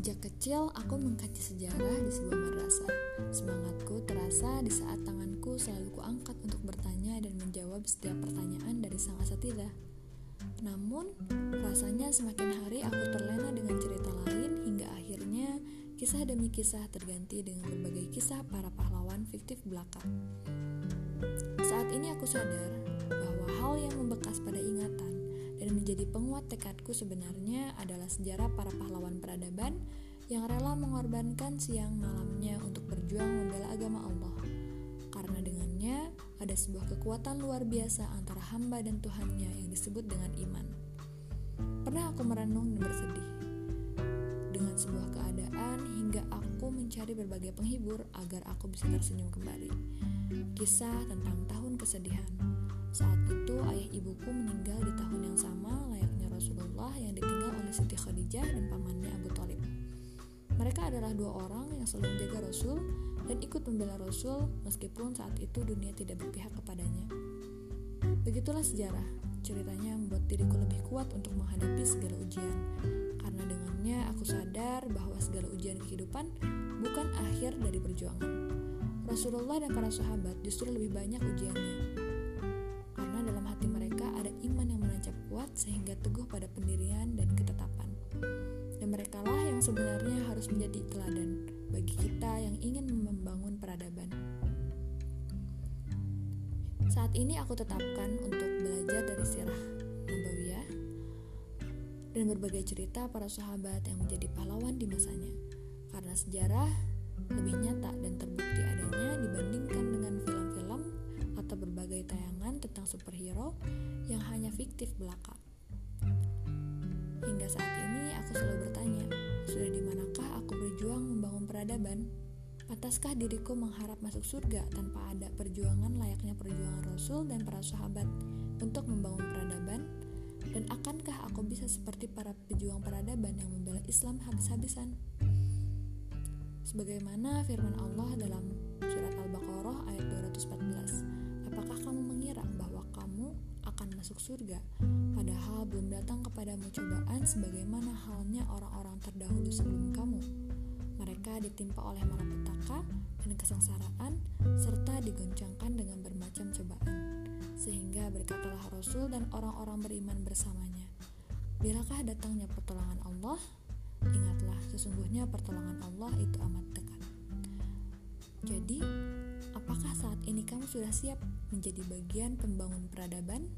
Sejak kecil, aku mengkaji sejarah di sebuah madrasah. Semangatku terasa di saat tanganku selalu kuangkat untuk bertanya dan menjawab setiap pertanyaan dari sang asatidah. Namun, rasanya semakin hari aku terlena dengan cerita lain hingga akhirnya kisah demi kisah terganti dengan berbagai kisah para pahlawan fiktif belaka. Saat ini aku sadar bahwa hal yang membekas pada ingatan dan menjadi penguat tekadku sebenarnya adalah sejarah para pahlawan peradaban yang rela mengorbankan siang malamnya untuk berjuang membela agama Allah. Karena dengannya ada sebuah kekuatan luar biasa antara hamba dan Tuhannya yang disebut dengan iman. Pernah aku merenung dan bersedih dengan sebuah keadaan mencari berbagai penghibur agar aku bisa tersenyum kembali. Kisah tentang tahun kesedihan. Saat itu ayah ibuku meninggal di tahun yang sama layaknya Rasulullah yang ditinggal oleh Siti Khadijah dan pamannya Abu Talib. Mereka adalah dua orang yang selalu menjaga Rasul dan ikut membela Rasul meskipun saat itu dunia tidak berpihak kepadanya. Begitulah sejarah. Ceritanya membuat diriku lebih kuat untuk menghadapi segala ujian. Karena dengannya aku sadar bahwa segala ujian kehidupan bukan akhir dari perjuangan. Rasulullah dan para sahabat justru lebih banyak ujiannya. Karena dalam hati mereka ada iman yang menancap kuat sehingga teguh pada pendirian dan ketetapan dan merekalah yang sebenarnya harus menjadi teladan bagi kita yang ingin membangun peradaban. Saat ini aku tetapkan untuk belajar dari sirah Nabawiyah dan berbagai cerita para sahabat yang menjadi pahlawan di masanya. Karena sejarah lebih nyata dan terbukti adanya dibandingkan dengan film-film atau berbagai tayangan tentang superhero yang hanya fiktif belaka. Hingga saat ini aku selalu bertanya, sudah di manakah aku berjuang membangun peradaban? Pantaskah diriku mengharap masuk surga tanpa ada perjuangan layaknya perjuangan Rasul dan para sahabat untuk membangun peradaban? Dan akankah aku bisa seperti para pejuang peradaban yang membela Islam habis-habisan? Sebagaimana firman Allah dalam surat Al-Baqarah ayat 214, apakah kamu mengira bahwa kamu akan masuk surga, padahal belum datang kepadamu cobaan sebagaimana halnya orang-orang terdahulu sebelum kamu. Mereka ditimpa oleh malapetaka dan kesengsaraan, serta digoncangkan dengan bermacam cobaan. Sehingga berkatalah Rasul dan orang-orang beriman bersamanya, Bilakah datangnya pertolongan Allah? Sesungguhnya pertolongan Allah itu amat dekat. Jadi, apakah saat ini kamu sudah siap menjadi bagian pembangun peradaban?